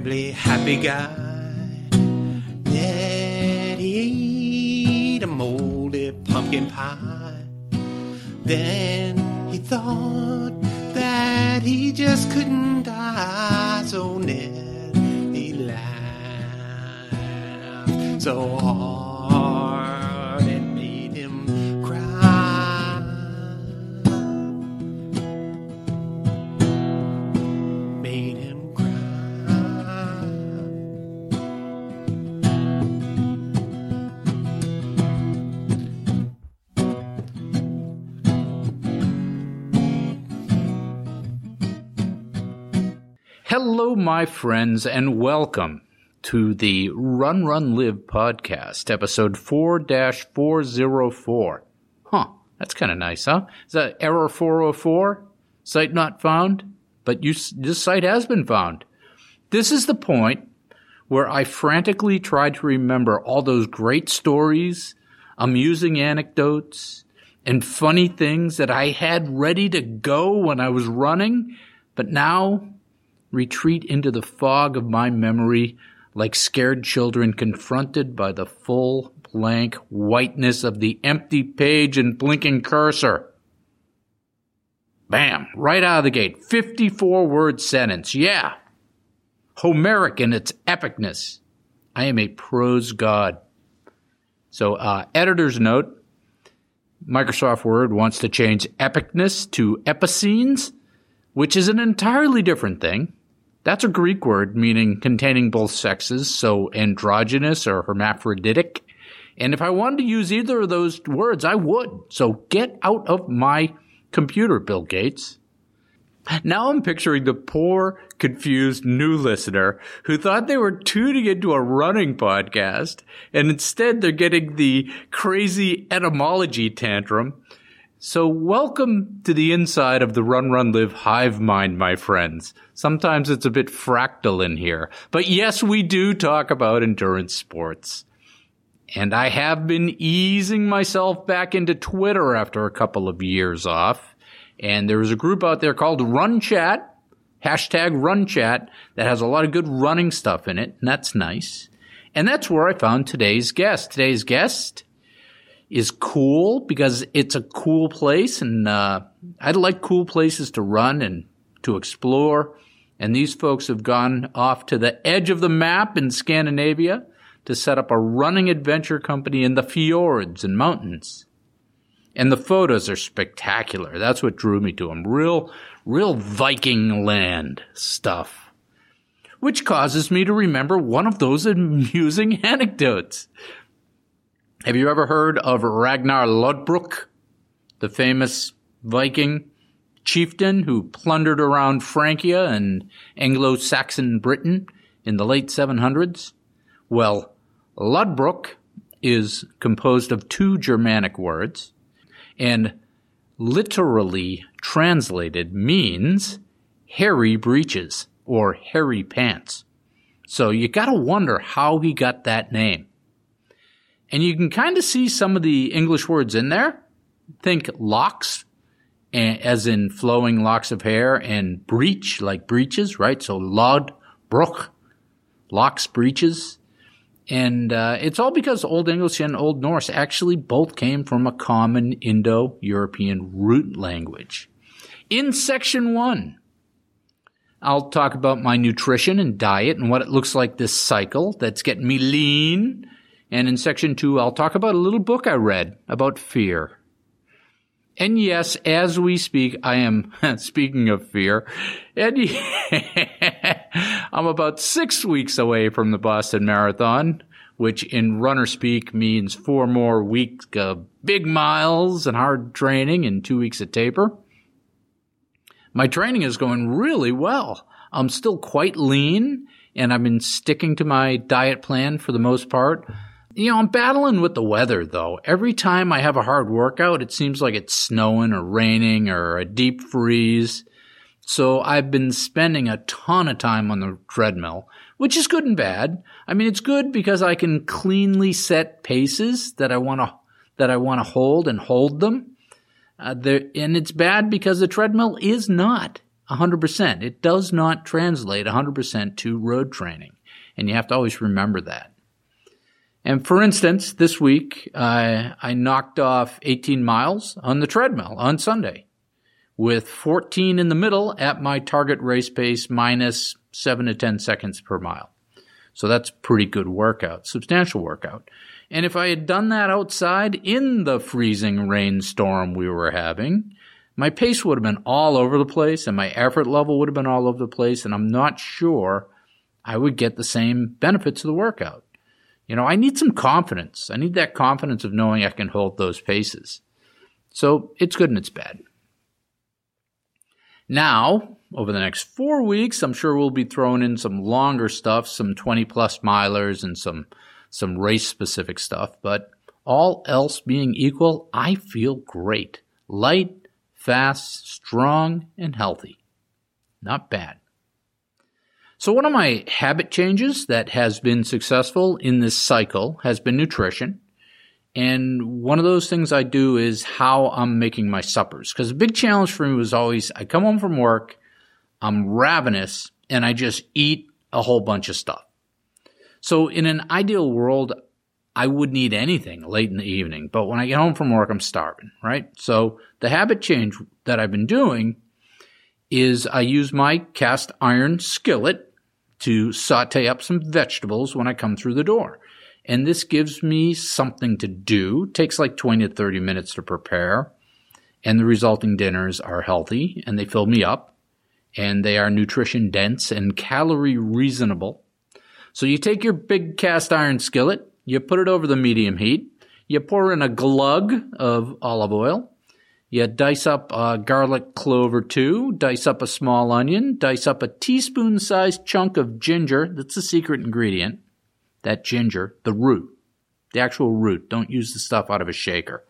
Terribly happy guy. Ned, he ate a moldy pumpkin pie. Then he thought that he just couldn't die. So Ned, he laughed so hard Hello, my friends, and welcome to the Run Run Live podcast, episode 4 404. Huh, that's kind of nice, huh? Is that error 404? Site not found? But you, this site has been found. This is the point where I frantically tried to remember all those great stories, amusing anecdotes, and funny things that I had ready to go when I was running, but now retreat into the fog of my memory like scared children confronted by the full blank whiteness of the empty page and blinking cursor. Bam! Right out of the gate. 54 word sentence. Yeah. Homeric in its epicness. I am a prose god. So, uh, editor's note. Microsoft Word wants to change epicness to epicenes, which is an entirely different thing. That's a Greek word meaning containing both sexes, so androgynous or hermaphroditic. And if I wanted to use either of those words, I would. So get out of my computer, Bill Gates. Now I'm picturing the poor, confused new listener who thought they were tuning into a running podcast, and instead they're getting the crazy etymology tantrum. So welcome to the inside of the Run Run Live hive mind, my friends. Sometimes it's a bit fractal in here, but yes, we do talk about endurance sports. And I have been easing myself back into Twitter after a couple of years off. And there's a group out there called Run Chat, hashtag Run Chat, that has a lot of good running stuff in it, and that's nice. And that's where I found today's guest. Today's guest is cool because it's a cool place and uh, I like cool places to run and to explore. And these folks have gone off to the edge of the map in Scandinavia to set up a running adventure company in the fjords and mountains. And the photos are spectacular. That's what drew me to them. Real, real Viking land stuff. Which causes me to remember one of those amusing anecdotes. Have you ever heard of Ragnar Lodbrok, the famous Viking chieftain who plundered around Francia and Anglo-Saxon Britain in the late 700s? Well, Lodbrok is composed of two Germanic words and literally translated means hairy breeches or hairy pants. So you gotta wonder how he got that name. And you can kind of see some of the English words in there. Think locks, as in flowing locks of hair, and breech, like breeches, right? So lod, brook, locks, breeches. And uh, it's all because Old English and Old Norse actually both came from a common Indo European root language. In section one, I'll talk about my nutrition and diet and what it looks like this cycle that's getting me lean. And in section two, I'll talk about a little book I read about fear. And yes, as we speak, I am speaking of fear. And I'm about six weeks away from the Boston Marathon, which in runner speak means four more weeks of big miles and hard training and two weeks of taper. My training is going really well. I'm still quite lean and I've been sticking to my diet plan for the most part. You know, I'm battling with the weather though. Every time I have a hard workout, it seems like it's snowing or raining or a deep freeze. So I've been spending a ton of time on the treadmill, which is good and bad. I mean, it's good because I can cleanly set paces that I want to that I want to hold and hold them. Uh, there, and it's bad because the treadmill is not 100%. It does not translate 100% to road training. And you have to always remember that. And for instance, this week, I knocked off 18 miles on the treadmill on Sunday with 14 in the middle at my target race pace minus 7 to 10 seconds per mile. So that's pretty good workout, substantial workout. And if I had done that outside in the freezing rainstorm we were having, my pace would have been all over the place and my effort level would have been all over the place. And I'm not sure I would get the same benefits of the workout. You know, I need some confidence. I need that confidence of knowing I can hold those paces. So it's good and it's bad. Now, over the next four weeks, I'm sure we'll be throwing in some longer stuff, some 20 plus milers and some, some race specific stuff. But all else being equal, I feel great. Light, fast, strong, and healthy. Not bad. So one of my habit changes that has been successful in this cycle has been nutrition. And one of those things I do is how I'm making my suppers. Because a big challenge for me was always I come home from work, I'm ravenous, and I just eat a whole bunch of stuff. So in an ideal world, I wouldn't eat anything late in the evening. But when I get home from work, I'm starving, right? So the habit change that I've been doing is I use my cast iron skillet to saute up some vegetables when I come through the door. And this gives me something to do. It takes like 20 to 30 minutes to prepare. And the resulting dinners are healthy and they fill me up. And they are nutrition dense and calorie reasonable. So you take your big cast iron skillet, you put it over the medium heat, you pour in a glug of olive oil, you dice up a garlic clove or two, dice up a small onion, dice up a teaspoon sized chunk of ginger. That's the secret ingredient. That ginger, the root, the actual root. Don't use the stuff out of a shaker.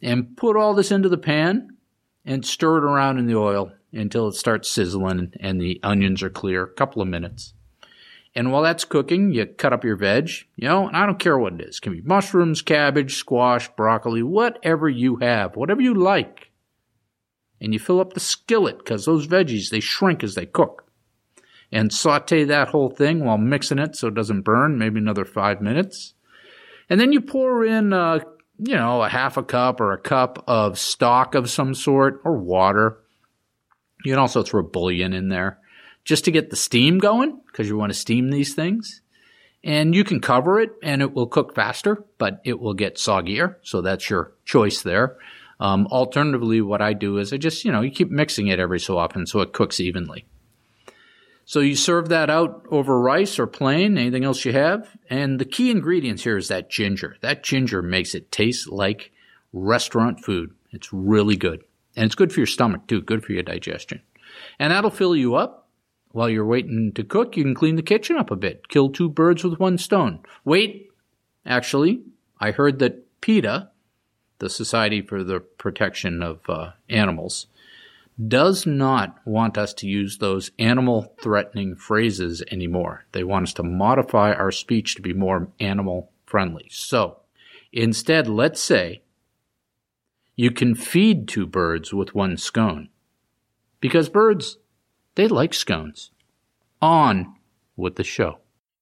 And put all this into the pan and stir it around in the oil until it starts sizzling and the onions are clear. A couple of minutes. And while that's cooking, you cut up your veg, you know, and I don't care what it is. It can be mushrooms, cabbage, squash, broccoli, whatever you have, whatever you like. And you fill up the skillet because those veggies, they shrink as they cook. And saute that whole thing while mixing it so it doesn't burn, maybe another five minutes. And then you pour in, uh, you know, a half a cup or a cup of stock of some sort or water. You can also throw bouillon in there just to get the steam going because you want to steam these things. And you can cover it and it will cook faster, but it will get soggier. So that's your choice there. Um, alternatively, what I do is I just, you know, you keep mixing it every so often so it cooks evenly. So you serve that out over rice or plain, anything else you have. And the key ingredients here is that ginger. That ginger makes it taste like restaurant food. It's really good. And it's good for your stomach too, good for your digestion. And that'll fill you up while you're waiting to cook, you can clean the kitchen up a bit. Kill two birds with one stone. Wait, actually, I heard that PETA, the Society for the Protection of uh, Animals, does not want us to use those animal threatening phrases anymore. They want us to modify our speech to be more animal friendly. So instead, let's say you can feed two birds with one scone. Because birds they like scones. On with the show.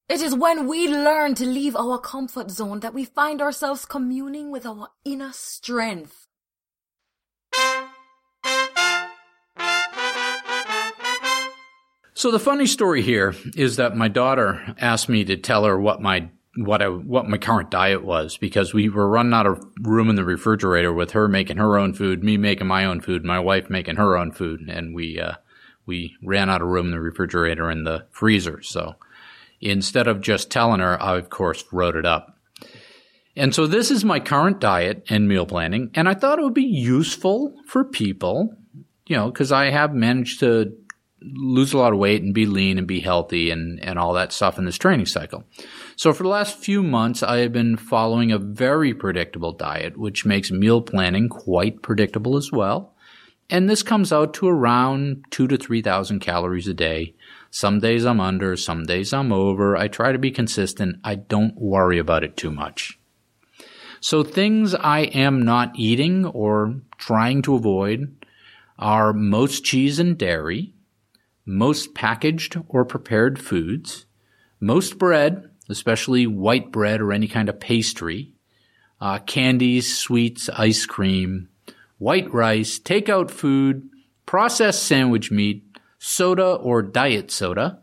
It is when we learn to leave our comfort zone that we find ourselves communing with our inner strength. So the funny story here is that my daughter asked me to tell her what my what I, what my current diet was because we were running out of room in the refrigerator with her making her own food, me making my own food, my wife making her own food, and we uh, we ran out of room in the refrigerator and the freezer. So Instead of just telling her, I of course wrote it up. And so this is my current diet and meal planning. And I thought it would be useful for people, you know, because I have managed to lose a lot of weight and be lean and be healthy and, and all that stuff in this training cycle. So for the last few months, I have been following a very predictable diet, which makes meal planning quite predictable as well. And this comes out to around two to 3,000 calories a day. Some days I'm under, some days I'm over. I try to be consistent. I don't worry about it too much. So things I am not eating or trying to avoid are most cheese and dairy, most packaged or prepared foods, most bread, especially white bread or any kind of pastry, uh, candies, sweets, ice cream, white rice, takeout food, processed sandwich meat, soda or diet soda,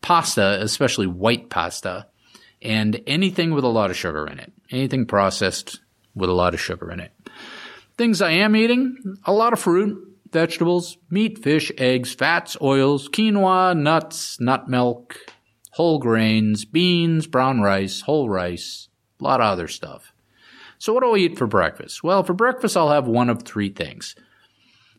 pasta, especially white pasta, and anything with a lot of sugar in it. Anything processed with a lot of sugar in it. Things I am eating, a lot of fruit, vegetables, meat, fish, eggs, fats, oils, quinoa, nuts, nut milk, whole grains, beans, brown rice, whole rice, a lot of other stuff. So what do I eat for breakfast? Well, for breakfast, I'll have one of three things.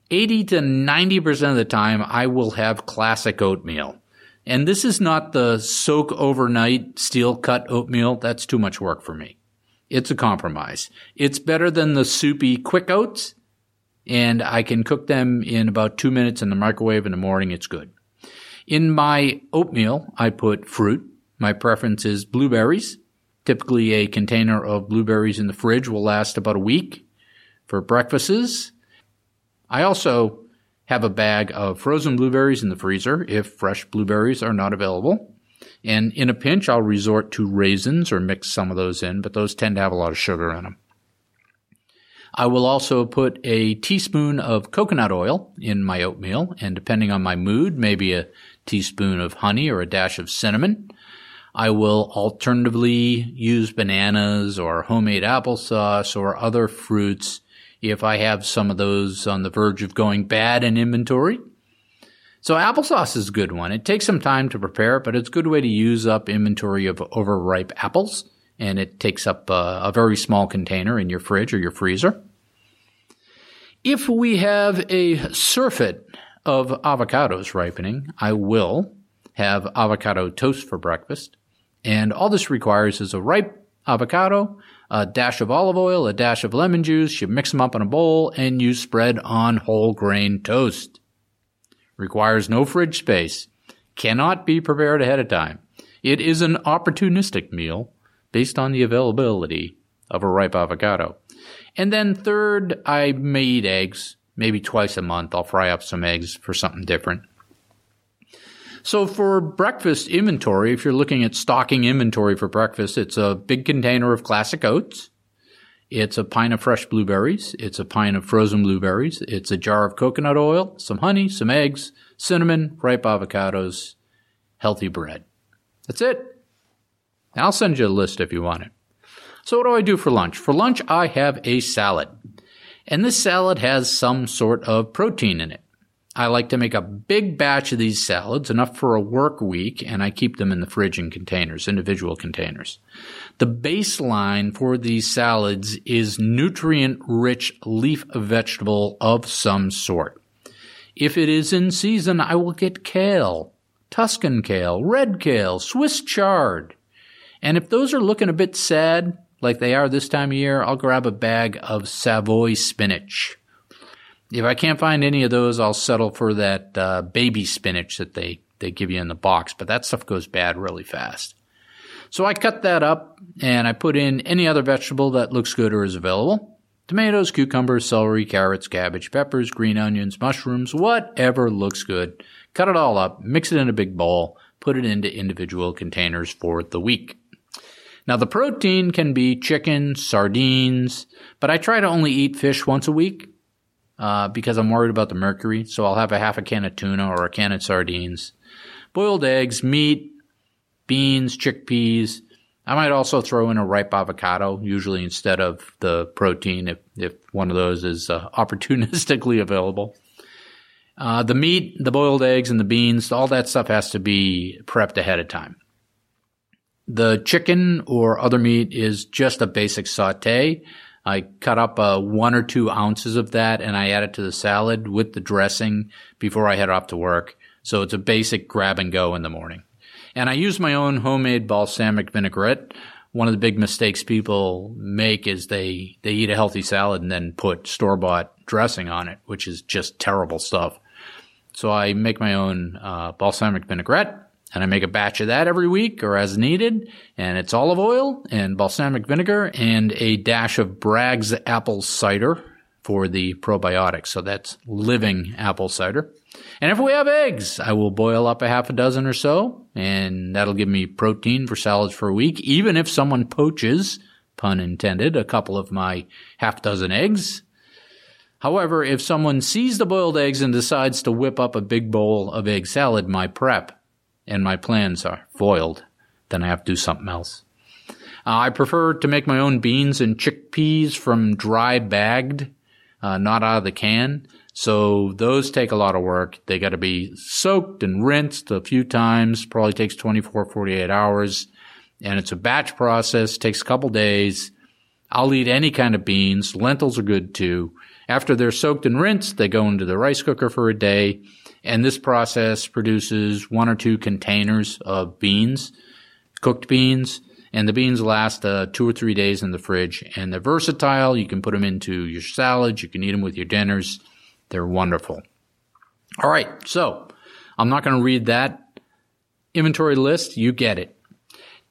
80 to 90% of the time, I will have classic oatmeal. And this is not the soak overnight steel cut oatmeal. That's too much work for me. It's a compromise. It's better than the soupy quick oats, and I can cook them in about two minutes in the microwave in the morning. It's good. In my oatmeal, I put fruit. My preference is blueberries. Typically, a container of blueberries in the fridge will last about a week for breakfasts. I also have a bag of frozen blueberries in the freezer if fresh blueberries are not available. And in a pinch, I'll resort to raisins or mix some of those in, but those tend to have a lot of sugar in them. I will also put a teaspoon of coconut oil in my oatmeal, and depending on my mood, maybe a teaspoon of honey or a dash of cinnamon. I will alternatively use bananas or homemade applesauce or other fruits if I have some of those on the verge of going bad in inventory. So applesauce is a good one. It takes some time to prepare, but it's a good way to use up inventory of overripe apples, and it takes up a, a very small container in your fridge or your freezer. If we have a surfeit of avocados ripening, I will have avocado toast for breakfast. And all this requires is a ripe avocado, a dash of olive oil, a dash of lemon juice. You mix them up in a bowl and you spread on whole grain toast. Requires no fridge space. Cannot be prepared ahead of time. It is an opportunistic meal based on the availability of a ripe avocado. And then third, I may eat eggs. Maybe twice a month, I'll fry up some eggs for something different. So for breakfast inventory, if you're looking at stocking inventory for breakfast, it's a big container of classic oats. It's a pint of fresh blueberries. It's a pint of frozen blueberries. It's a jar of coconut oil, some honey, some eggs, cinnamon, ripe avocados, healthy bread. That's it. I'll send you a list if you want it. So what do I do for lunch? For lunch, I have a salad. And this salad has some sort of protein in it. I like to make a big batch of these salads, enough for a work week, and I keep them in the fridge in containers, individual containers. The baseline for these salads is nutrient rich leaf vegetable of some sort. If it is in season, I will get kale, Tuscan kale, red kale, Swiss chard. And if those are looking a bit sad, like they are this time of year, I'll grab a bag of Savoy spinach. If I can't find any of those, I'll settle for that uh, baby spinach that they, they give you in the box, but that stuff goes bad really fast. So I cut that up and I put in any other vegetable that looks good or is available. Tomatoes, cucumbers, celery, carrots, cabbage, peppers, green onions, mushrooms, whatever looks good. Cut it all up, mix it in a big bowl, put it into individual containers for the week. Now the protein can be chicken, sardines, but I try to only eat fish once a week uh, because I'm worried about the mercury. So I'll have a half a can of tuna or a can of sardines, boiled eggs, meat, beans, chickpeas. I might also throw in a ripe avocado, usually instead of the protein, if, if one of those is uh, opportunistically available. Uh, the meat, the boiled eggs, and the beans, all that stuff has to be prepped ahead of time. The chicken or other meat is just a basic saute. I cut up uh, one or two ounces of that and I add it to the salad with the dressing before I head off to work. So it's a basic grab and go in the morning. And I use my own homemade balsamic vinaigrette. One of the big mistakes people make is they, they eat a healthy salad and then put store bought dressing on it, which is just terrible stuff. So I make my own uh, balsamic vinaigrette and I make a batch of that every week or as needed. And it's olive oil and balsamic vinegar and a dash of Bragg's apple cider for the probiotics. So that's living apple cider. And if we have eggs, I will boil up a half a dozen or so, and that'll give me protein for salads for a week. Even if someone poaches, pun intended, a couple of my half dozen eggs. However, if someone sees the boiled eggs and decides to whip up a big bowl of egg salad, my prep and my plans are foiled, then I have to do something else. Uh, I prefer to make my own beans and chickpeas from dry bagged, uh, not out of the can. So those take a lot of work. They got to be soaked and rinsed a few times. Probably takes 24, 48 hours. And it's a batch process. Takes a couple days. I'll eat any kind of beans. Lentils are good too. After they're soaked and rinsed, they go into the rice cooker for a day. And this process produces one or two containers of beans, cooked beans, and the beans last uh, two or three days in the fridge. And they're versatile. You can put them into your salads. You can eat them with your dinners. They're wonderful. All right. So I'm not going to read that inventory list. You get it.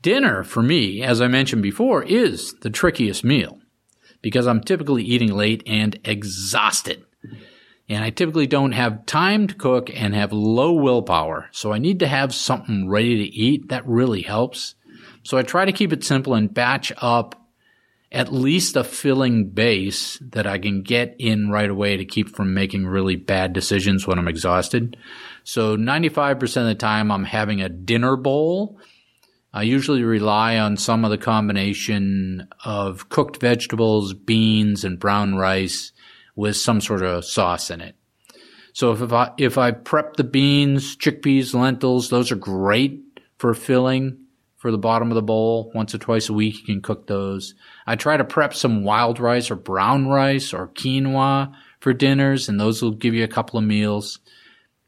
Dinner for me, as I mentioned before, is the trickiest meal because I'm typically eating late and exhausted. And I typically don't have time to cook and have low willpower. So I need to have something ready to eat. That really helps. So I try to keep it simple and batch up at least a filling base that I can get in right away to keep from making really bad decisions when I'm exhausted. So 95% of the time I'm having a dinner bowl. I usually rely on some of the combination of cooked vegetables, beans, and brown rice with some sort of sauce in it. So if, if I, if I prep the beans, chickpeas, lentils, those are great for filling for the bottom of the bowl. Once or twice a week, you can cook those. I try to prep some wild rice or brown rice or quinoa for dinners, and those will give you a couple of meals.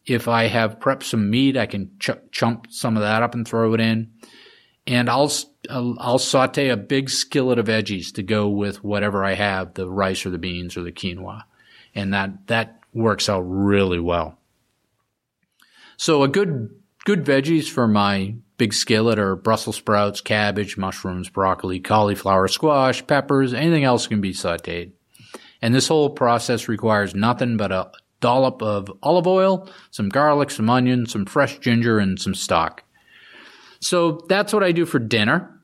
If I have prepped some meat, I can ch- chump some of that up and throw it in. And I'll, I'll, saute a big skillet of veggies to go with whatever I have, the rice or the beans or the quinoa. And that, that works out really well. So a good, good veggies for my big skillet are Brussels sprouts, cabbage, mushrooms, broccoli, cauliflower, squash, peppers, anything else can be sauteed. And this whole process requires nothing but a dollop of olive oil, some garlic, some onion, some fresh ginger, and some stock. So that's what I do for dinner.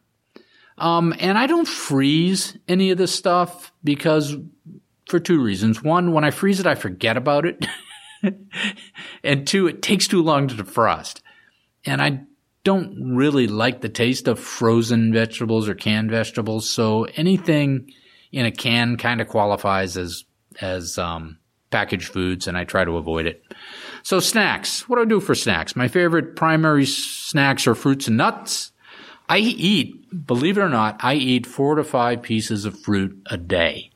Um, and I don't freeze any of this stuff because for two reasons. One, when I freeze it, I forget about it. and two, it takes too long to defrost. And I don't really like the taste of frozen vegetables or canned vegetables. So anything in a can kind of qualifies as, as, um, packaged foods and I try to avoid it. So snacks. What do I do for snacks? My favorite primary snacks are fruits and nuts. I eat, believe it or not, I eat four to five pieces of fruit a day.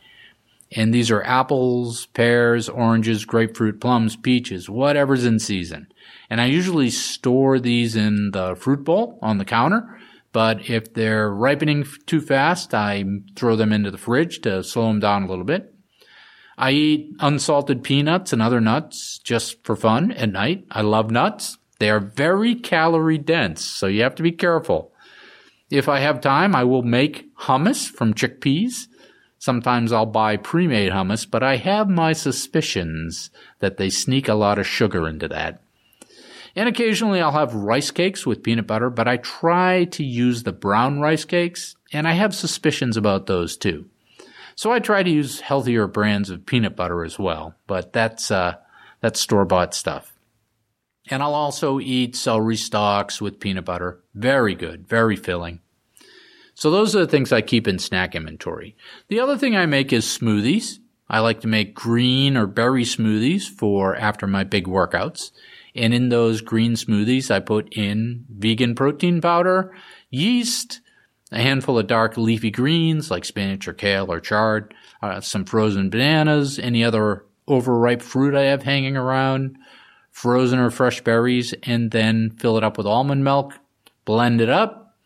And these are apples, pears, oranges, grapefruit, plums, peaches, whatever's in season. And I usually store these in the fruit bowl on the counter. But if they're ripening too fast, I throw them into the fridge to slow them down a little bit. I eat unsalted peanuts and other nuts just for fun at night. I love nuts. They are very calorie dense, so you have to be careful. If I have time, I will make hummus from chickpeas. Sometimes I'll buy pre-made hummus, but I have my suspicions that they sneak a lot of sugar into that. And occasionally I'll have rice cakes with peanut butter, but I try to use the brown rice cakes, and I have suspicions about those too. So I try to use healthier brands of peanut butter as well, but that's, uh, that's store bought stuff. And I'll also eat celery stalks with peanut butter. Very good, very filling. So those are the things I keep in snack inventory. The other thing I make is smoothies. I like to make green or berry smoothies for after my big workouts. And in those green smoothies, I put in vegan protein powder yeast, a handful of dark leafy greens like spinach or kale or chard, uh, some frozen bananas, any other overripe fruit I have hanging around, frozen or fresh berries, and then fill it up with almond milk, blend it up,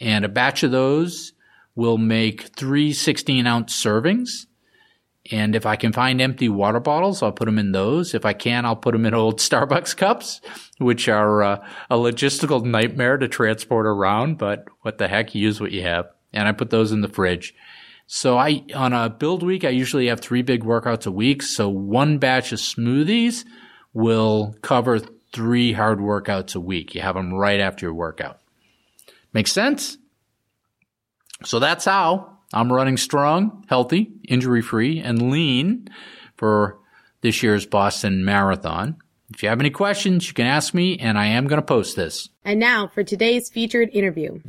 and a batch of those will make three 16 ounce servings. And if I can find empty water bottles, I'll put them in those. If I can, I'll put them in old Starbucks cups, which are uh, a logistical nightmare to transport around, but what the heck, use what you have. And I put those in the fridge. So I, on a build week, I usually have three big workouts a week. So one batch of smoothies will cover three hard workouts a week. You have them right after your workout. Makes sense? So that's how I'm running strong, healthy, injury free, and lean for this year's Boston Marathon. If you have any questions, you can ask me, and I am going to post this. And now for today's featured interview.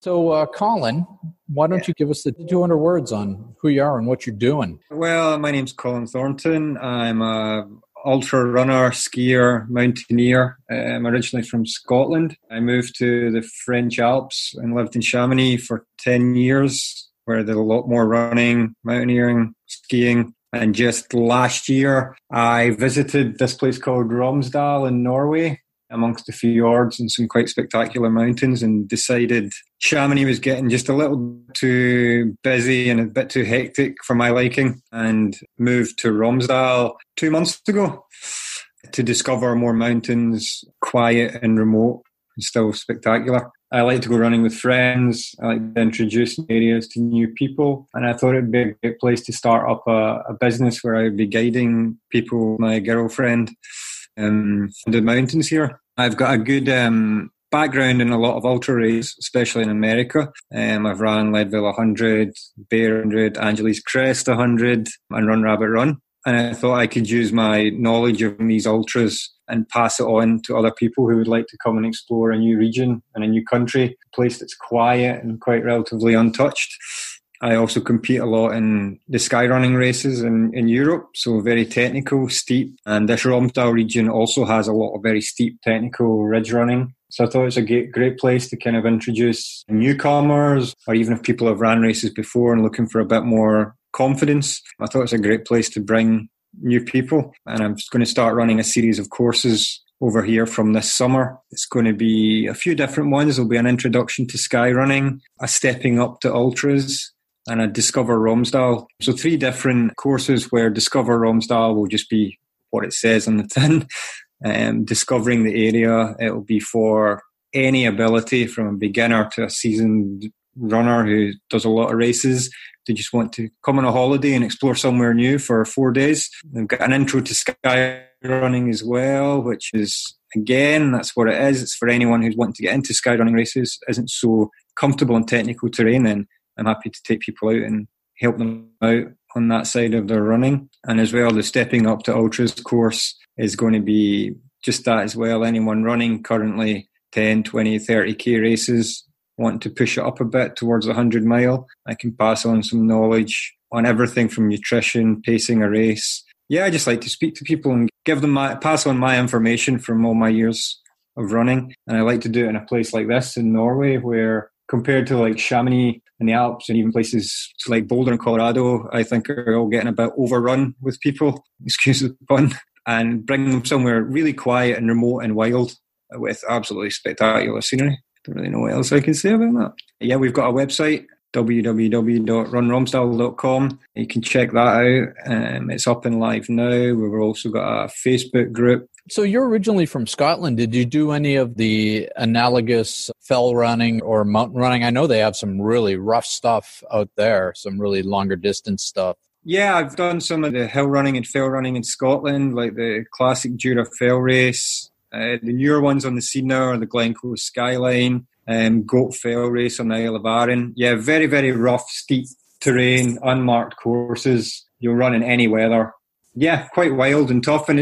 So, uh, Colin, why don't you give us the 200 words on who you are and what you're doing? Well, my name's Colin Thornton. I'm a ultra runner, skier, mountaineer. I'm originally from Scotland. I moved to the French Alps and lived in Chamonix for 10 years, where there's a lot more running, mountaineering, skiing. And just last year, I visited this place called Romsdal in Norway, amongst the fjords and some quite spectacular mountains, and decided Chamonix was getting just a little too busy and a bit too hectic for my liking, and moved to Romsdal two months ago to discover more mountains, quiet and remote, and still spectacular. I like to go running with friends. I like to introduce areas to new people. And I thought it'd be a great place to start up a, a business where I would be guiding people, my girlfriend, um, the mountains here. I've got a good um, background in a lot of ultra races, especially in America. Um, I've run Leadville 100, Bear 100, Angeles Crest 100, and Run Rabbit Run. And I thought I could use my knowledge of these ultras and pass it on to other people who would like to come and explore a new region and a new country, a place that's quiet and quite relatively untouched. I also compete a lot in the skyrunning races in, in Europe, so very technical, steep. And this Romsdal region also has a lot of very steep technical ridge running. So I thought it's a great, great place to kind of introduce newcomers, or even if people have ran races before and looking for a bit more confidence. I thought it's a great place to bring new people. And I'm going to start running a series of courses over here from this summer. It's going to be a few different ones. There'll be an introduction to sky running, a stepping up to ultras, and a Discover Romsdal. So three different courses where Discover Romsdal will just be what it says on the tin. Um, discovering the area, it'll be for any ability from a beginner to a seasoned runner who does a lot of races. They just want to come on a holiday and explore somewhere new for four days. They've got an intro to sky running as well, which is again, that's what it is. It's for anyone who's wanting to get into sky running races, isn't so comfortable in technical terrain, and I'm happy to take people out and help them out on that side of their running. And as well, the stepping up to ultras course is going to be just that as well. Anyone running currently 10, 20, 30k races want to push it up a bit towards 100 mile, I can pass on some knowledge on everything from nutrition, pacing a race. Yeah, I just like to speak to people and give them my pass on my information from all my years of running. And I like to do it in a place like this in Norway where compared to like Chamonix and the Alps and even places like Boulder and Colorado, I think are all getting a bit overrun with people, excuse the pun, and bring them somewhere really quiet and remote and wild with absolutely spectacular scenery. Don't really know what else I can say about that. Yeah, we've got a website, www.runromsdal.com. You can check that out. Um, it's up and live now. We've also got a Facebook group. So you're originally from Scotland. Did you do any of the analogous fell running or mountain running? I know they have some really rough stuff out there, some really longer distance stuff. Yeah, I've done some of the hill running and fell running in Scotland, like the classic Jura Fell race. Uh, the newer ones on the scene now are the Glencoe Skyline, um, Goat Fell race on the Isle of Arran. Yeah, very, very rough, steep terrain, unmarked courses. You'll run in any weather. Yeah, quite wild and tough. And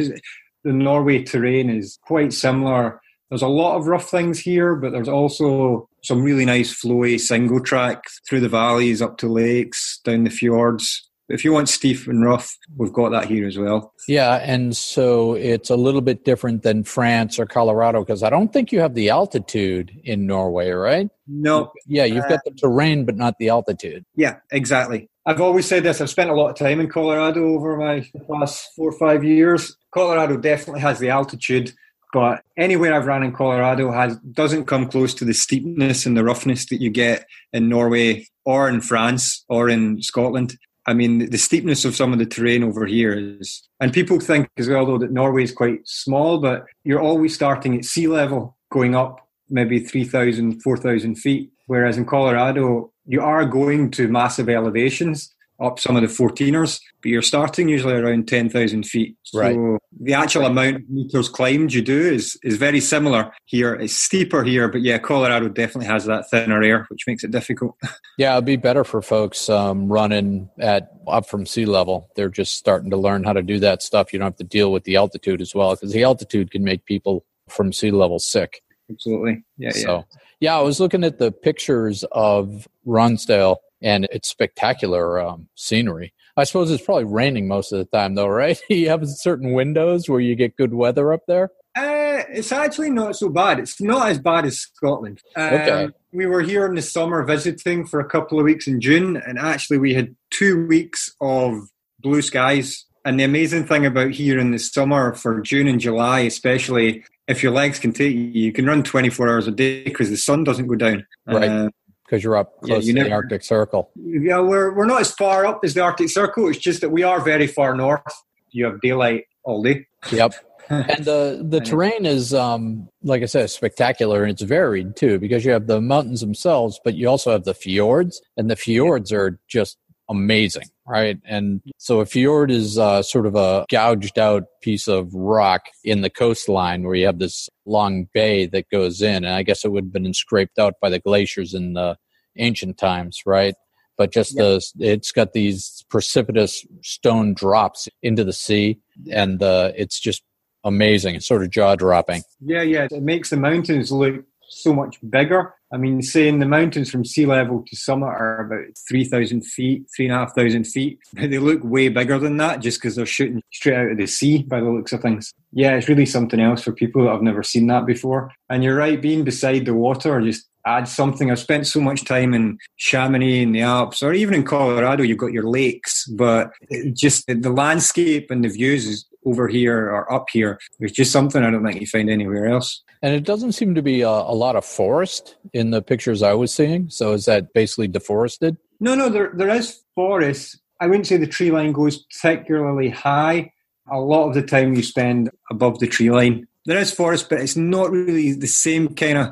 the Norway terrain is quite similar. There's a lot of rough things here, but there's also some really nice flowy single track through the valleys, up to lakes, down the fjords. If you want steep and rough, we've got that here as well. Yeah, and so it's a little bit different than France or Colorado because I don't think you have the altitude in Norway, right? No. Yeah, you've got the terrain, but not the altitude. Yeah, exactly. I've always said this. I've spent a lot of time in Colorado over my last four or five years. Colorado definitely has the altitude, but anywhere I've run in Colorado has doesn't come close to the steepness and the roughness that you get in Norway or in France or in Scotland. I mean, the steepness of some of the terrain over here is, and people think as well, though, that Norway is quite small, but you're always starting at sea level, going up maybe 3,000, 4,000 feet. Whereas in Colorado, you are going to massive elevations up some of the 14ers, but you're starting usually around 10,000 feet. So Right. the actual amount of meters climbed you do is, is very similar here. It's steeper here, but yeah, Colorado definitely has that thinner air, which makes it difficult. Yeah, it'd be better for folks um, running at up from sea level. They're just starting to learn how to do that stuff. You don't have to deal with the altitude as well because the altitude can make people from sea level sick. Absolutely. Yeah, yeah. So, yeah, I was looking at the pictures of Romsdal, and it's spectacular um, scenery. I suppose it's probably raining most of the time, though, right? you have certain windows where you get good weather up there. Uh, it's actually not so bad. It's not as bad as Scotland. Um, Okay. We were here in the summer visiting for a couple of weeks in June, and actually we had two weeks of blue skies. And the amazing thing about here in the summer for June and July, especially if your legs can take you, you can run 24 hours a day because the sun doesn't go down. Right. Uh, Because you're up Yeah, close you to the Arctic Circle. yeah, we're, we're not as far up as the Arctic Circle. It's just that we are very far north. You have daylight all day. Yep. and the the terrain is um like i said spectacular and it's varied too because you have the mountains themselves but you also have the fjords and the fjords are just amazing right? And so a fjord is uh, sort of a gouged out piece of rock in the coastline where you have this long bay that goes in and i guess it would have been scraped out by the glaciers in the ancient times right? But just the it's got these precipitous stone drops into the sea and uh, it's just amazing. It's sort of jaw dropping Yeah, yeah. It makes the mountains look so much bigger. I mean, saying the mountains from sea level to summit are about 3,000 feet, 3,500 feet. They look way bigger than that just because they're shooting straight out of the sea by the looks of things. Yeah, it's really something else for people that have never seen that before. And you're right, being beside the water just adds something. I've spent so much time in Chamonix in the Alps, or even in Colorado, you've got your lakes, but just the landscape and the views is over here or up here. It's just something I don't think you find anywhere else. and it doesn't seem to be a, a lot of forest in the pictures i was seeing so is that basically deforested No, no, there there is forest. I wouldn't say the tree line goes particularly high. A lot of the time you spend above the tree line. There is forest, but it's not really the same kind of.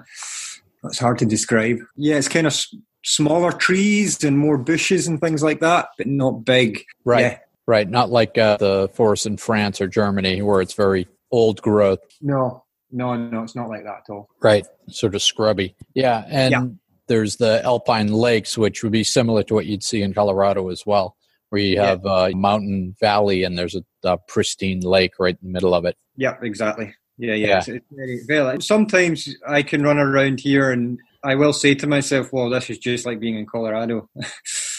It's hard to describe. Yeah, it's kind of s- smaller trees and more bushes and things like that, but not big. right Yeah. Right not like uh, the forest in france or germany where it's very old growth No, no, no, it's not like that at all. right sort of scrubby yeah and Yeah. there's the alpine lakes which would be similar to what you'd see in colorado as well where you Yeah. have a mountain valley and there's a, a pristine lake right in the middle of it Yeah, exactly. Yeah, yeah. Yeah. It's, it's very, very, sometimes I can run around here and I will say to myself, well, this is just like being in Colorado.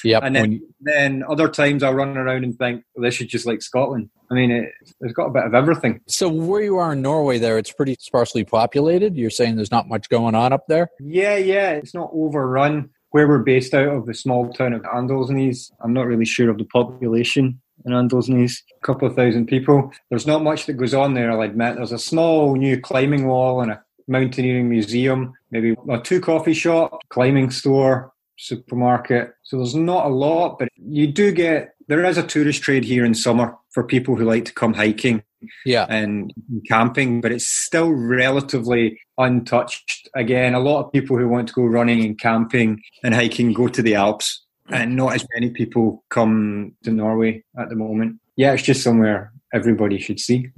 yep And then, then other times I'll run around and think, this is just like Scotland. I mean, it, it's got a bit of everything. so where you are in norway there it's pretty sparsely populated you're saying there's not much going on up there Yeah, yeah, it's not overrun. Where we're based out of the small town of Andalsnes, I'm not really sure of the population in Andalsnes. A couple of thousand people. There's not much that goes on there, I'll admit. There's a small new climbing wall and a mountaineering museum, maybe a two coffee shop, climbing store, supermarket. So there's not a lot, but you do get, there is a tourist trade here in summer for people who like to come hiking yeah and camping, but it's still relatively untouched. Again, a lot of people who want to go running and camping and hiking go to the Alps, and not as many people come to Norway at the moment. Yeah, it's just somewhere everybody should see.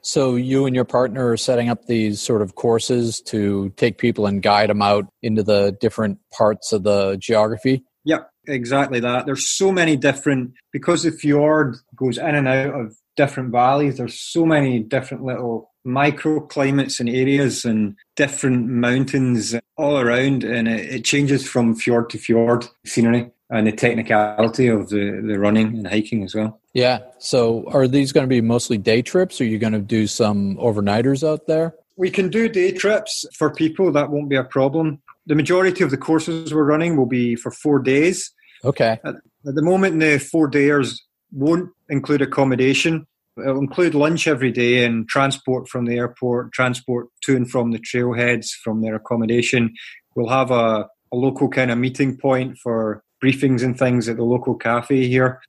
So you and your partner are setting up these sort of courses to take people and guide them out into the different parts of the geography. Yep, exactly that. There's so many different because the fjord goes in and out of different valleys. There's so many different little microclimates and areas and different mountains all around, and it, it changes from fjord to fjord scenery. And the technicality of the, the running and hiking as well. Yeah. So are these going to be mostly day trips? Or are you going to do some overnighters out there? We can do day trips for people. That won't be a problem. The majority of the courses we're running will be for four days. Okay. At, at the moment, the four dayers won't include accommodation. It'll include lunch every day and transport from the airport, transport to and from the trailheads from their accommodation. We'll have a, a local kind of meeting point for briefings and things at the local cafe here.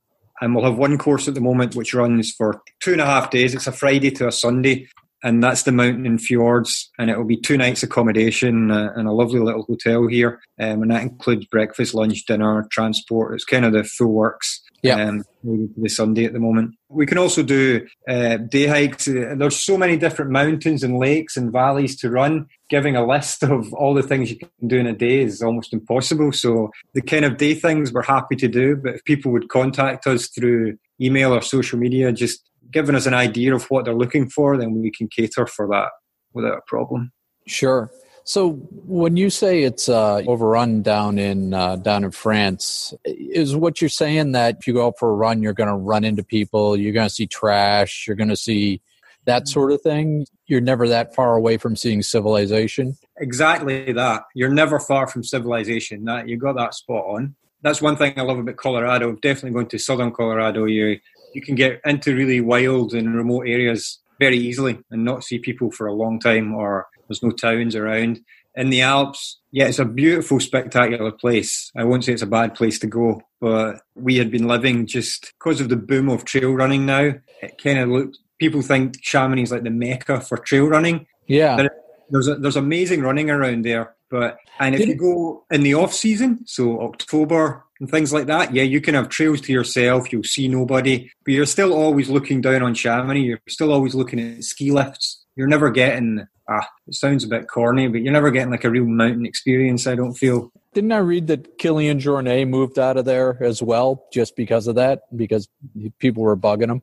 And we'll have one course at the moment which runs for two and a half days. It's a Friday to a Sunday, and that's the Mountain and Fjords. And it will be two nights accommodation uh, and a lovely little hotel here. Um, and that includes breakfast, lunch, dinner, transport. It's kind of the full works. Yeah. Um, the Sunday at the moment. We can also do uh, day hikes. Uh, There's so many different mountains and lakes and valleys to run. Giving a list of all the things you can do in a day is almost impossible. So the kind of day things we're happy to do. But if people would contact us through email or social media, just giving us an idea of what they're looking for, then we can cater for that without a problem. Sure. So when you say it's uh, overrun down in uh, down in France, is what you're saying that if you go out for a run, you're going to run into people, you're going to see trash, you're going to see that sort of thing. You're never that far away from seeing civilization. Exactly that. You're never far from civilization. That you got that spot on. That's one thing I love about Colorado. Definitely going to southern Colorado, you you can get into really wild and remote areas very easily and not see people for a long time or there's no towns around. In the Alps, yeah, it's a beautiful, spectacular place. I won't say it's a bad place to go, but we had been living just because of the boom of trail running now. It kind of looked, people think Chamonix is like the mecca for trail running. Yeah. There, there's, a, there's amazing running around there. But, and if you go in the off season, so October and things like that, yeah, you can have trails to yourself. You'll see nobody, but you're still always looking down on Chamonix. You're still always looking at ski lifts. You're never getting ah, it sounds a bit corny, but you're never getting like a real mountain experience. I don't feel. Didn't I read that Kilian Jornet moved out of there as well, just because of that? Because people were bugging him.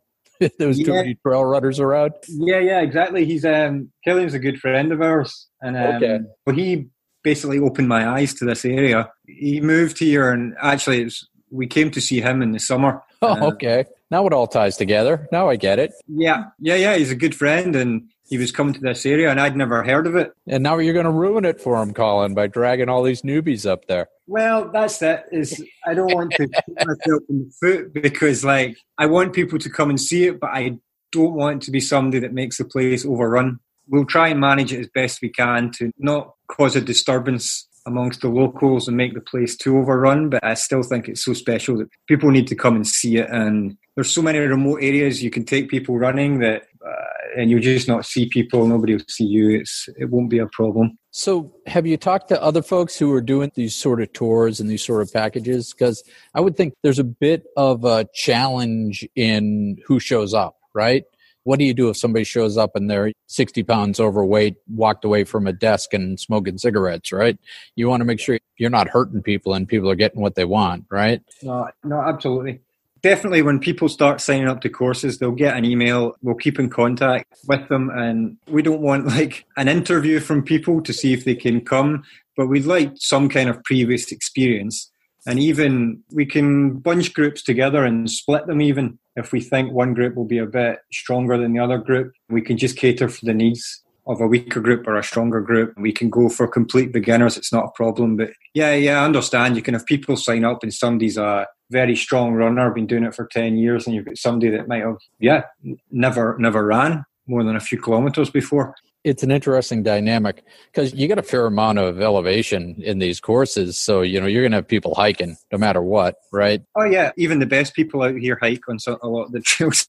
there was too many trail runners around. Yeah, yeah, exactly. He's um, Kilian's a good friend of ours, and um, Okay. well, he basically opened my eyes to this area. He moved here, and actually, it's, we came to see him in the summer. Oh, Uh, okay. Now it all ties together. Now I get it. Yeah, yeah, yeah. He's a good friend, and he was coming to this area, and I'd never heard of it. And now you're going to ruin it for him, Colin, by dragging all these newbies up there. Well, that's it. Is I don't want to shoot myself in the foot because, like, I want people to come and see it, but I don't want to be somebody that makes the place overrun. We'll try and manage it as best we can to not cause a disturbance amongst the locals and make the place too overrun. But I still think it's so special that people need to come and see it. And there's so many remote areas you can take people running that, uh, and you'll just not see people. Nobody will see you. It's it won't be a problem. So, have you talked to other folks who are doing these sort of tours and these sort of packages? Because I would think there's a bit of a challenge in who shows up, right? What do you do if somebody shows up and they're 60 pounds overweight, walked away from a desk and smoking cigarettes, right? You want to make sure you're not hurting people and people are getting what they want, right? No, no, absolutely. Definitely, when people start signing up to courses, they'll get an email. We'll keep in contact with them, and we don't want like an interview from people to see if they can come, but we'd like some kind of previous experience. And even we can bunch groups together and split them. Even if we think one group will be a bit stronger than the other group, we can just cater for the needs of a weaker group or a stronger group. We can go for complete beginners. It's not a problem. But yeah, yeah, I understand. You can have people sign up and somebody's a very strong runner, been doing it for 10 years, and you've got somebody that might have, yeah, never, never ran more than a few kilometers before. It's an interesting dynamic because you get a fair amount of elevation in these courses. So, you know, you're going to have people hiking no matter what, right? Oh, yeah, even the best people out here hike on so- a lot of the trails.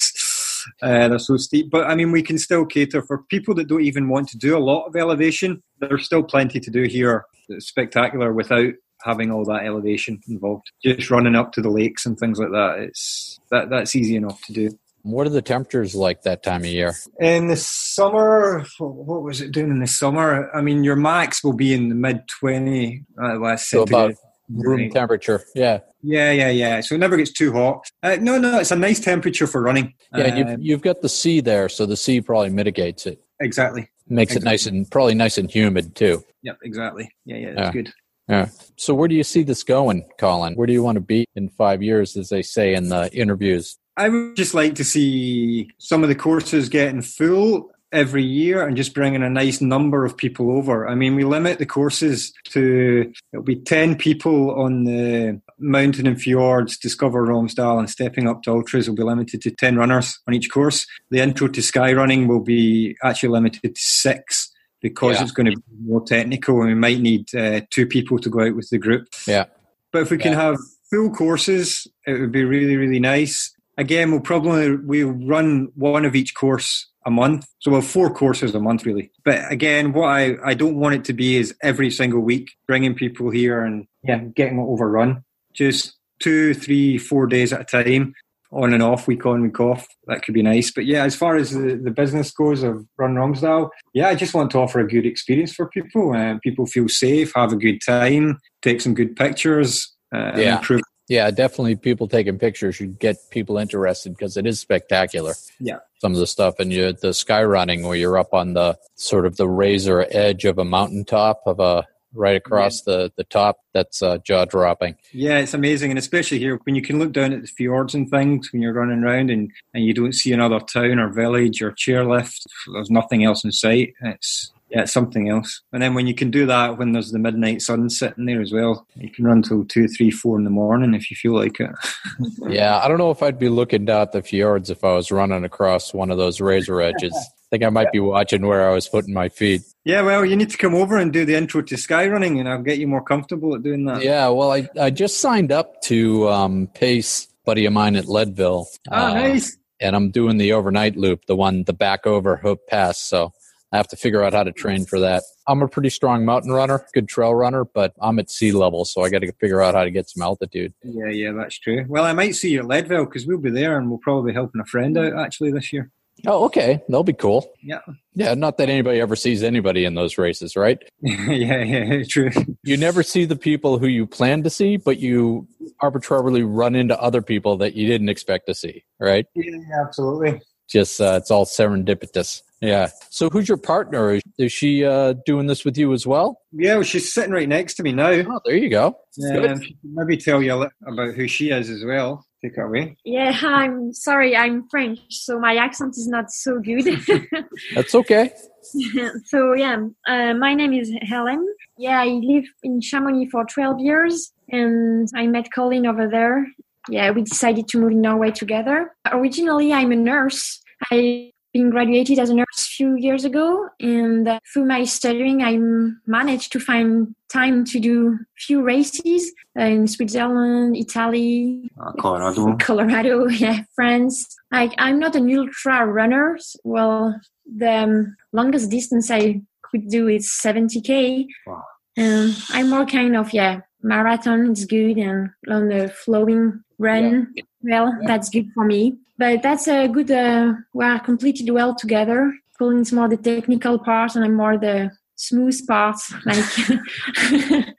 Uh, they're so steep, but I mean, we can still cater for people that don't even want to do a lot of elevation. There's still plenty to do here that's spectacular without having all that elevation involved. Just running up to the lakes and things like that. It's that that's easy enough to do. What are the temperatures like that time of year? In the summer, what was it doing in the summer? I mean, your max will be in the mid twenty. Uh, well, So about. Room temperature. Yeah. Yeah, yeah, yeah. So it never gets too hot. Uh, no, no, it's a nice temperature for running. Yeah. Um, you've, you've got the sea there. So the sea probably mitigates it, exactly. makes it nice and probably nice and humid too. Yep, exactly. Yeah, yeah, Yeah. that's good. Yeah. So where do you see this going, Colin? Where do you want to be in five years, as they say in the interviews? I would just like to see some of the courses getting full every year and just bringing a nice number of people over. I mean, we limit the courses to it'll be 10 people on the mountain and fjords, discover Romsdal and stepping up to ultras will be limited to 10 runners on each course. The intro to sky running will be actually limited to six because Yeah. it's going to be more technical and we might need uh, two people to go out with the group. Yeah. But if we can have full courses, it would be really, really nice. Again, we'll probably we'll run one of each course a month. So we'll have four courses a month really. But again, what I, I don't want it to be is every single week bringing people here and yeah, getting it overrun. Just two, three, four days at a time, on and off, week on, week off. That could be nice. But yeah, as far as the, the business goes of Run Romsdal, yeah, I just want to offer a good experience for people. Uh, people feel safe, have a good time, take some good pictures, uh, Yeah. improve. Yeah, definitely. People taking pictures should get people interested because it is spectacular. Yeah. some of the stuff, and you the sky running where you're up on the sort of the razor edge of a mountaintop of a right across the the top. That's uh, jaw dropping. Yeah, it's amazing, and especially here when you can look down at the fjords and things when you're running around and, and you don't see another town or village or chairlift. There's nothing else in sight. It's yeah, it's something else. And then when you can do that when there's the midnight sun sitting there as well, you can run till two, three, four in the morning if you feel like it. Yeah, I don't know if I'd be looking down the fjords if I was running across one of those razor edges. I think I might be watching where I was putting my feet. Yeah, well, you need to come over and do the intro to sky running, and I'll get you more comfortable at doing that. Yeah, well, I I just signed up to um, pace buddy of mine at Leadville. Oh, Uh, nice. and I'm doing the overnight loop, the one, the back over Hope Pass. So I have to figure out how to train for that. I'm a pretty strong mountain runner, good trail runner, but I'm at sea level, so I got to figure out how to get some altitude. Yeah, yeah, that's true. Well, I might see you at Leadville because we'll be there, and we'll probably be helping a friend out actually this year. Oh, okay, that'll be cool. Yeah, Yeah, not that anybody ever sees anybody in those races, right? yeah, yeah, true. You never see the people who you plan to see, but you arbitrarily run into other people that you didn't expect to see, right? Yeah, absolutely. Just uh, it's all serendipitous. Yeah. So who's your partner? Is- Is she uh, doing this with you as well? Yeah, well, she's sitting right next to me now. Oh, there you go. Good. Um, maybe tell you a li- about who she is as well. Take it away. Yeah, I'm sorry, I'm French, so my accent is not so good. That's okay. so yeah, uh, my name is Helen. Yeah, I live in Chamonix for 12 years, and I met Colin over there. Yeah, we decided to move in Norway together. Originally, I'm a nurse. I been graduated as a nurse a few years ago, and uh, through my studying, I managed to find time to do few races uh, in Switzerland, Italy, Uh, Colorado. Colorado, yeah, France. Like I'm not an ultra runner. Well, the um, longest distance I could do is 70k. Wow. Um, I'm more kind of yeah, marathon is good and on the flowing run. Well, that's good for me. But that's a good. Uh, we're completed well together. Colin's more the technical part, and I'm more the smooth part. Like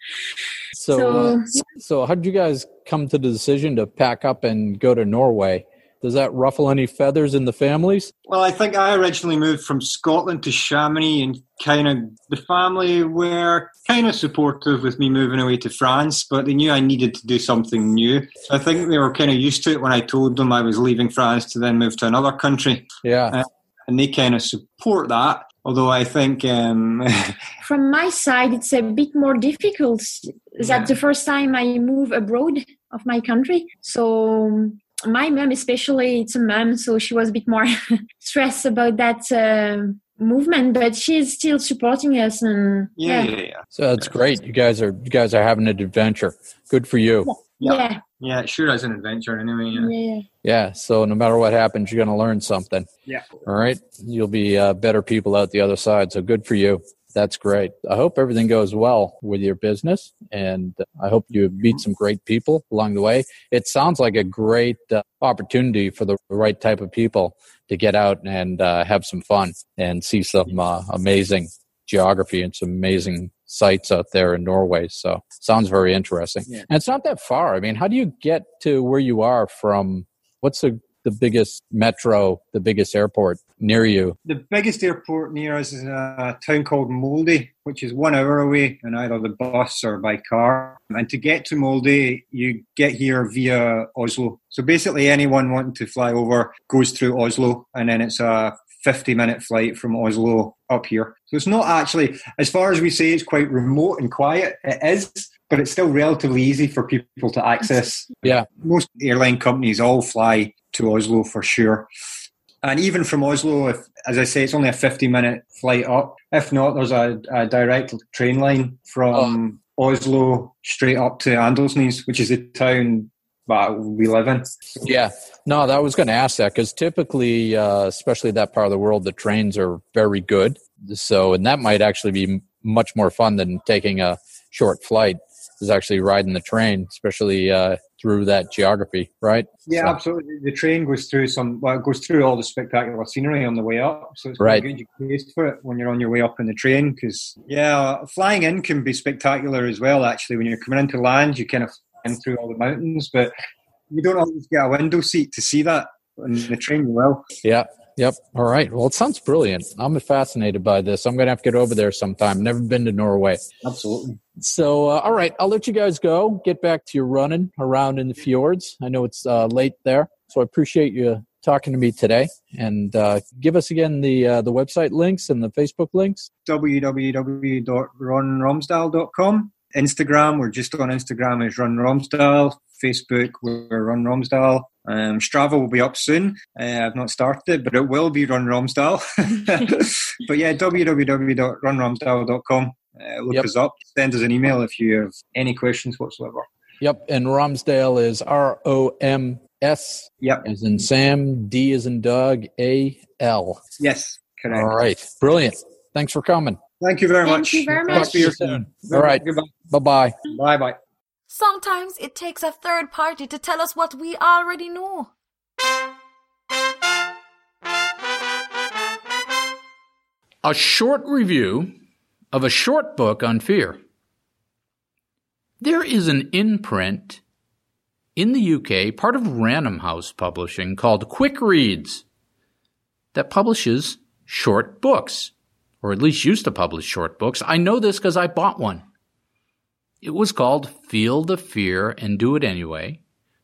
So, So- uh, so how did you guys come to the decision to pack up and go to Norway? Does that ruffle any feathers in the families? Well, I think I originally moved from Scotland to Chamonix, and kind of the family were kind of supportive with me moving away to France, but they knew I needed to do something new. So I think they were kind of used to it when I told them I was leaving France to then move to another country, Yeah. and they kind of support that. Although I think, um, from my side, it's a bit more difficult. Yeah. That the first time I move abroad of my country, so my mom, especially, it's a mom, so she was a bit more stressed about that uh, movement, but she's still supporting us, and yeah, yeah, yeah, yeah, So that's great. You guys are you guys are having an adventure. Good for you. Yeah. yeah, yeah, it sure is an adventure anyway. Yeah. yeah. Yeah. So no matter what happens, you're going to learn something. Yeah. All right. You'll be uh, better people out the other side. So good for you. That's great. I hope everything goes well with your business, and I hope you meet some great people along the way. It sounds like a great uh, opportunity for the right type of people to get out and uh, have some fun and see some uh, amazing geography and some amazing sites out there in Norway. So sounds very interesting. Yeah. And it's not that far. I mean, how do you get to where you are from? What's the the biggest metro, the biggest airport near you? The biggest airport near us is a town called Molde, which is one hour away on either the bus or by car. And to get to Molde, you get here via Oslo. So basically, anyone wanting to fly over goes through Oslo, and then it's a 50 minute flight from Oslo up here. So it's not actually, as far as we say, it's quite remote and quiet. It is, but it's still relatively easy for people to access. Yeah. Most airline companies all fly to Oslo for sure. And even from Oslo, if, as I say, it's only a 50 minute flight up. If not, there's a, a direct train line from oh. Oslo straight up to Åndalsnes, which is the town that we live in. Yeah. No, I was going to ask that because typically, uh, especially that part of the world, the trains are very good. So, and that might actually be much more fun than taking a short flight is actually riding the train, especially uh, through that geography, right? Yeah, so. absolutely. The train goes through some, well, it goes through all the spectacular scenery on the way up. So it's right. good you taste for it when you're on your way up in the train. Because, yeah, flying in can be spectacular as well, actually. When you're coming into land, you kind of fly through all the mountains, but you don't always get a window seat to see that. In the train, you will. Yeah, Yep. All right. Well, it sounds brilliant. I'm fascinated by this. I'm going to have to get over there sometime. Never been to Norway. Absolutely. So, uh, all right. I'll let you guys go. Get back to your running around in the fjords. I know it's uh, late there. So I appreciate you talking to me today. And uh, give us again the uh, the website links and the Facebook links. www.runromsdal.com. Instagram, we're just on Instagram as Run Romsdal. Facebook, we're Run Romsdal. Um, Strava will be up soon. Uh, I've not started it, but it will be Run Romsdal. but yeah, www.runromsdal.com. Uh, look yep. us up. Send us an email if you have any questions whatsoever. Yep, and Romsdal is R O M S. Yep. As in Sam, D as in Doug, A L. Yes, correct. All right, brilliant. Thanks for coming. Thank you very Thank much. Thank you very much. See you soon. All right. Bye bye. Bye bye. Sometimes it takes a third party to tell us what we already know. A short review of a short book on fear. There is an imprint in the UK, part of Random House Publishing, called Quick Reads, that publishes short books or at least used to publish short books. I know this because I bought one. It was called Feel the Fear and Do It Anyway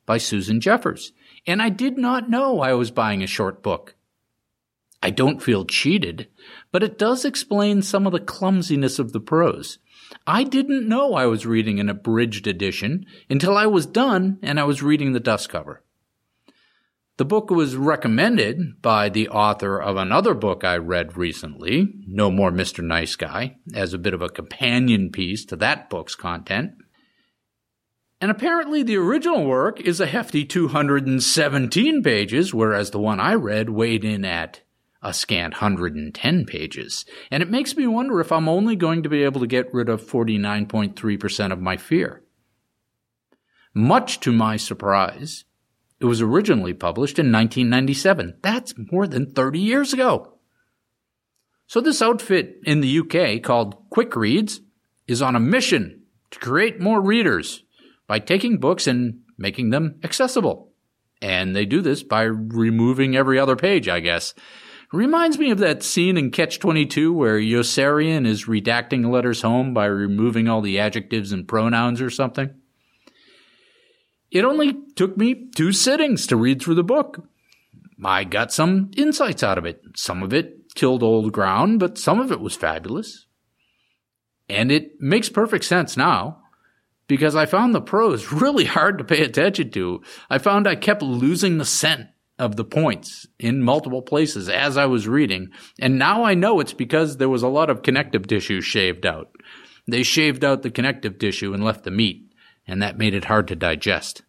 by Susan Jeffers. And I did not know I was buying a short book. I don't feel cheated, but it does explain some of the clumsiness of the prose. I didn't know I was reading an abridged edition until I was done and I was reading the dust cover. The book was recommended by the author of another book I read recently, No More Mr. Nice Guy, as a bit of a companion piece to that book's content. And apparently the original work is a hefty 217 pages, whereas the one I read weighed in at a scant 110 pages. And it makes me wonder if I'm only going to be able to get rid of 49.3% of my fear. Much to my surprise, it was originally published in 1997. That's more than 30 years ago. So this outfit in the UK called Quick Reads is on a mission to create more readers by taking books and making them accessible. And they do this by removing every other page, I guess. Reminds me of that scene in Catch 22 where Yossarian is redacting letters home by removing all the adjectives and pronouns or something. It only took me two sittings to read through the book. I got some insights out of it. Some of it killed old ground, but some of it was fabulous. And it makes perfect sense now because I found the prose really hard to pay attention to. I found I kept losing the scent of the points in multiple places as I was reading. And now I know it's because there was a lot of connective tissue shaved out. They shaved out the connective tissue and left the meat and that made it hard to digest.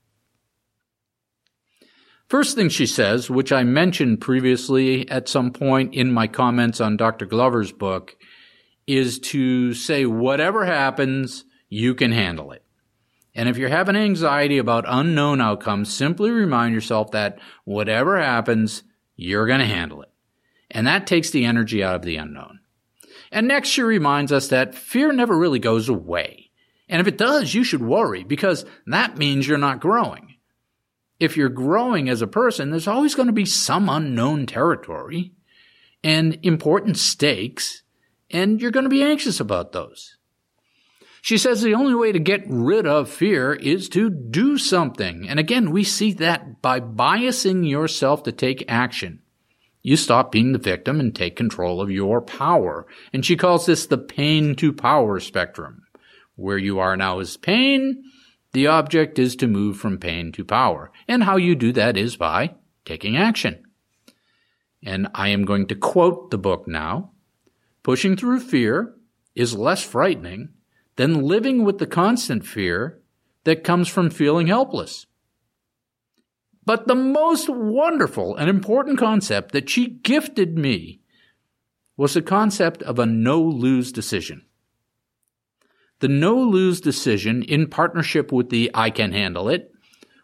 First thing she says, which I mentioned previously at some point in my comments on Dr. Glover's book, is to say whatever happens, you can handle it. And if you're having anxiety about unknown outcomes, simply remind yourself that whatever happens, you're going to handle it. And that takes the energy out of the unknown. And next, she reminds us that fear never really goes away. And if it does, you should worry because that means you're not growing. If you're growing as a person, there's always going to be some unknown territory and important stakes, and you're going to be anxious about those. She says the only way to get rid of fear is to do something. And again, we see that by biasing yourself to take action. You stop being the victim and take control of your power. And she calls this the pain to power spectrum. Where you are now is pain. The object is to move from pain to power. And how you do that is by taking action. And I am going to quote the book now. Pushing through fear is less frightening than living with the constant fear that comes from feeling helpless. But the most wonderful and important concept that she gifted me was the concept of a no lose decision. The no lose decision, in partnership with the I can handle it,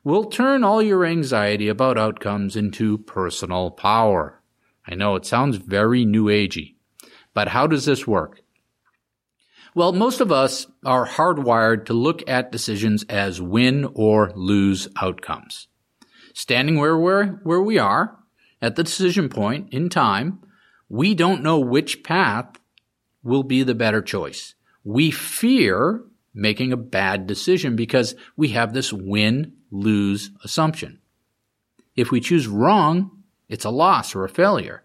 will turn all your anxiety about outcomes into personal power. I know it sounds very new agey, but how does this work? Well, most of us are hardwired to look at decisions as win or lose outcomes. Standing where we're, where we are at the decision point in time, we don't know which path will be the better choice. We fear making a bad decision because we have this win lose assumption. If we choose wrong, it's a loss or a failure.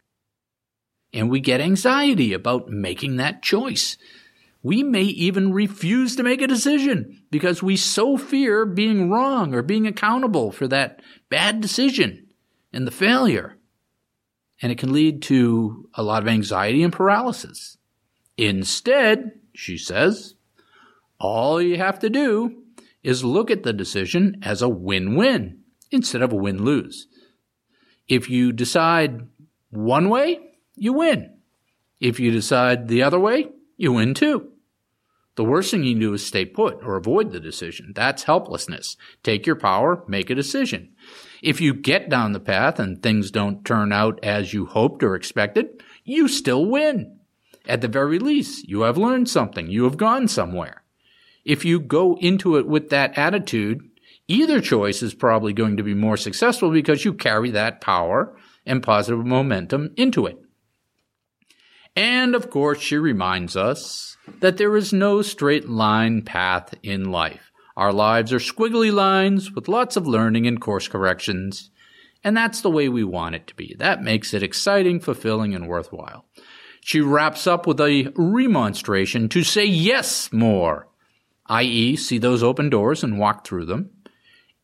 And we get anxiety about making that choice we may even refuse to make a decision because we so fear being wrong or being accountable for that bad decision and the failure. And it can lead to a lot of anxiety and paralysis. Instead, she says, all you have to do is look at the decision as a win-win instead of a win-lose. If you decide one way, you win. If you decide the other way, you win too. The worst thing you can do is stay put or avoid the decision. That's helplessness. Take your power, make a decision. If you get down the path and things don't turn out as you hoped or expected, you still win. At the very least, you have learned something. You have gone somewhere. If you go into it with that attitude, either choice is probably going to be more successful because you carry that power and positive momentum into it. And of course, she reminds us that there is no straight line path in life. Our lives are squiggly lines with lots of learning and course corrections. And that's the way we want it to be. That makes it exciting, fulfilling, and worthwhile. She wraps up with a remonstration to say yes more, i.e., see those open doors and walk through them,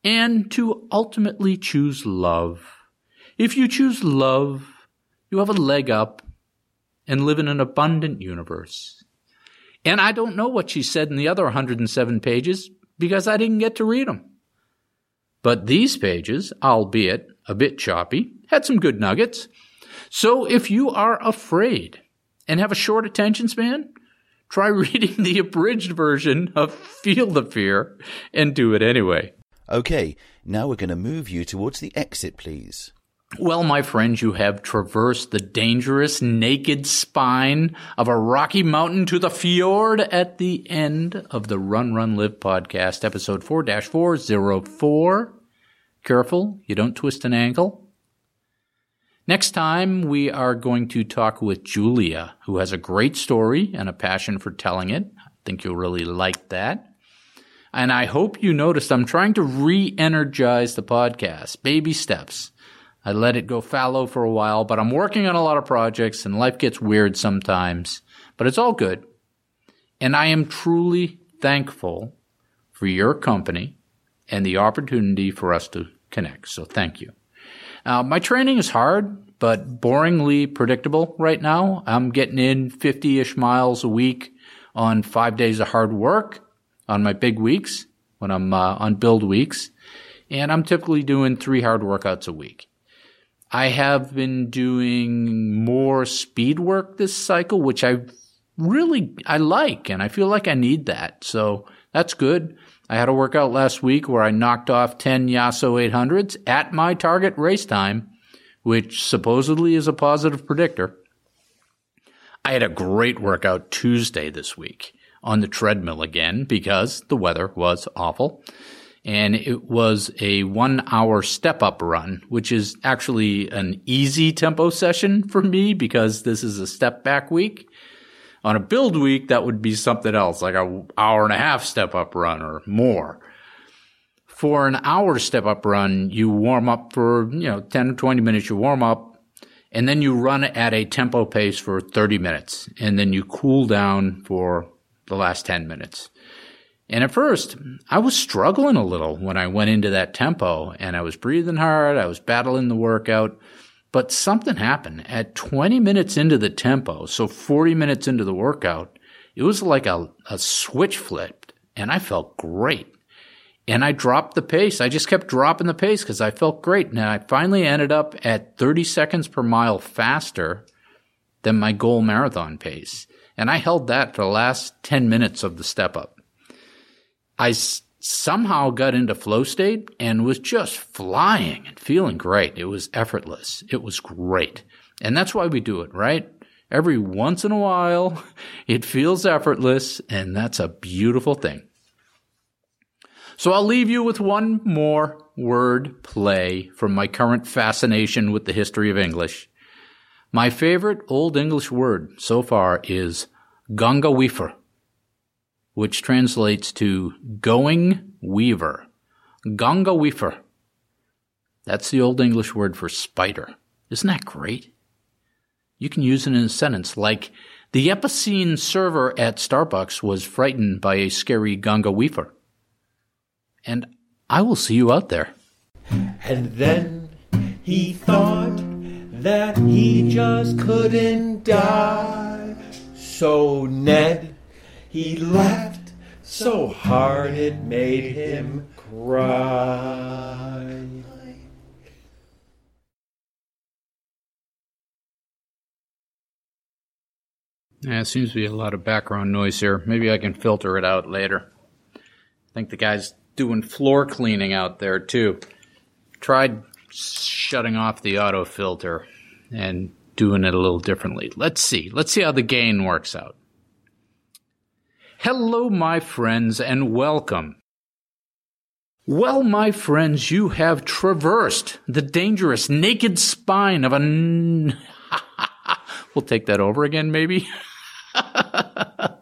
and to ultimately choose love. If you choose love, you have a leg up and live in an abundant universe. And I don't know what she said in the other 107 pages because I didn't get to read them. But these pages, albeit a bit choppy, had some good nuggets. So if you are afraid and have a short attention span, try reading the abridged version of Feel the Fear and do it anyway. Okay, now we're going to move you towards the exit, please. Well, my friends, you have traversed the dangerous naked spine of a rocky mountain to the fjord at the end of the Run Run Live podcast, episode 4-404. Careful, you don't twist an ankle. Next time, we are going to talk with Julia, who has a great story and a passion for telling it. I think you'll really like that. And I hope you noticed I'm trying to re-energize the podcast. Baby steps. I let it go fallow for a while, but I'm working on a lot of projects and life gets weird sometimes, but it's all good. And I am truly thankful for your company and the opportunity for us to connect. So thank you. Uh, my training is hard, but boringly predictable right now. I'm getting in 50 ish miles a week on five days of hard work on my big weeks when I'm uh, on build weeks. And I'm typically doing three hard workouts a week. I have been doing more speed work this cycle, which I really, I like and I feel like I need that. So that's good. I had a workout last week where I knocked off 10 Yasso 800s at my target race time, which supposedly is a positive predictor. I had a great workout Tuesday this week on the treadmill again because the weather was awful. and it was a one hour step up run, which is actually an easy tempo session for me because this is a step back week. On a build week, that would be something else, like an hour and a half step up run or more. For an hour step up run, you warm up for, you know, 10 or 20 minutes, you warm up, and then you run at a tempo pace for 30 minutes, and then you cool down for the last 10 minutes. And at first, I was struggling a little when I went into that tempo and I was breathing hard. I was battling the workout, but something happened at 20 minutes into the tempo. So 40 minutes into the workout, it was like a, a switch flipped and I felt great. And I dropped the pace. I just kept dropping the pace because I felt great. And I finally ended up at 30 seconds per mile faster than my goal marathon pace. And I held that for the last 10 minutes of the step up. I somehow got into flow state and was just flying and feeling great. It was effortless. It was great. And that's why we do it, right? Every once in a while, it feels effortless, and that's a beautiful thing. So I'll leave you with one more word play from my current fascination with the history of English. My favorite Old English word so far is Gunga Weaver which translates to going weaver. Gunga weaver. That's the Old English word for spider. Isn't that great? You can use it in a sentence like, the Epicene server at Starbucks was frightened by a scary Gunga weaver. And I will see you out there. And then he thought that he just couldn't die. So Ned, he laughed so hard it made him cry. Yeah, it seems to be a lot of background noise here. Maybe I can filter it out later. I think the guy's doing floor cleaning out there too. Tried shutting off the auto filter and doing it a little differently. Let's see. Let's see how the gain works out. Hello, my friends, and welcome. Well, my friends, you have traversed the dangerous naked spine of a. N- we'll take that over again, maybe.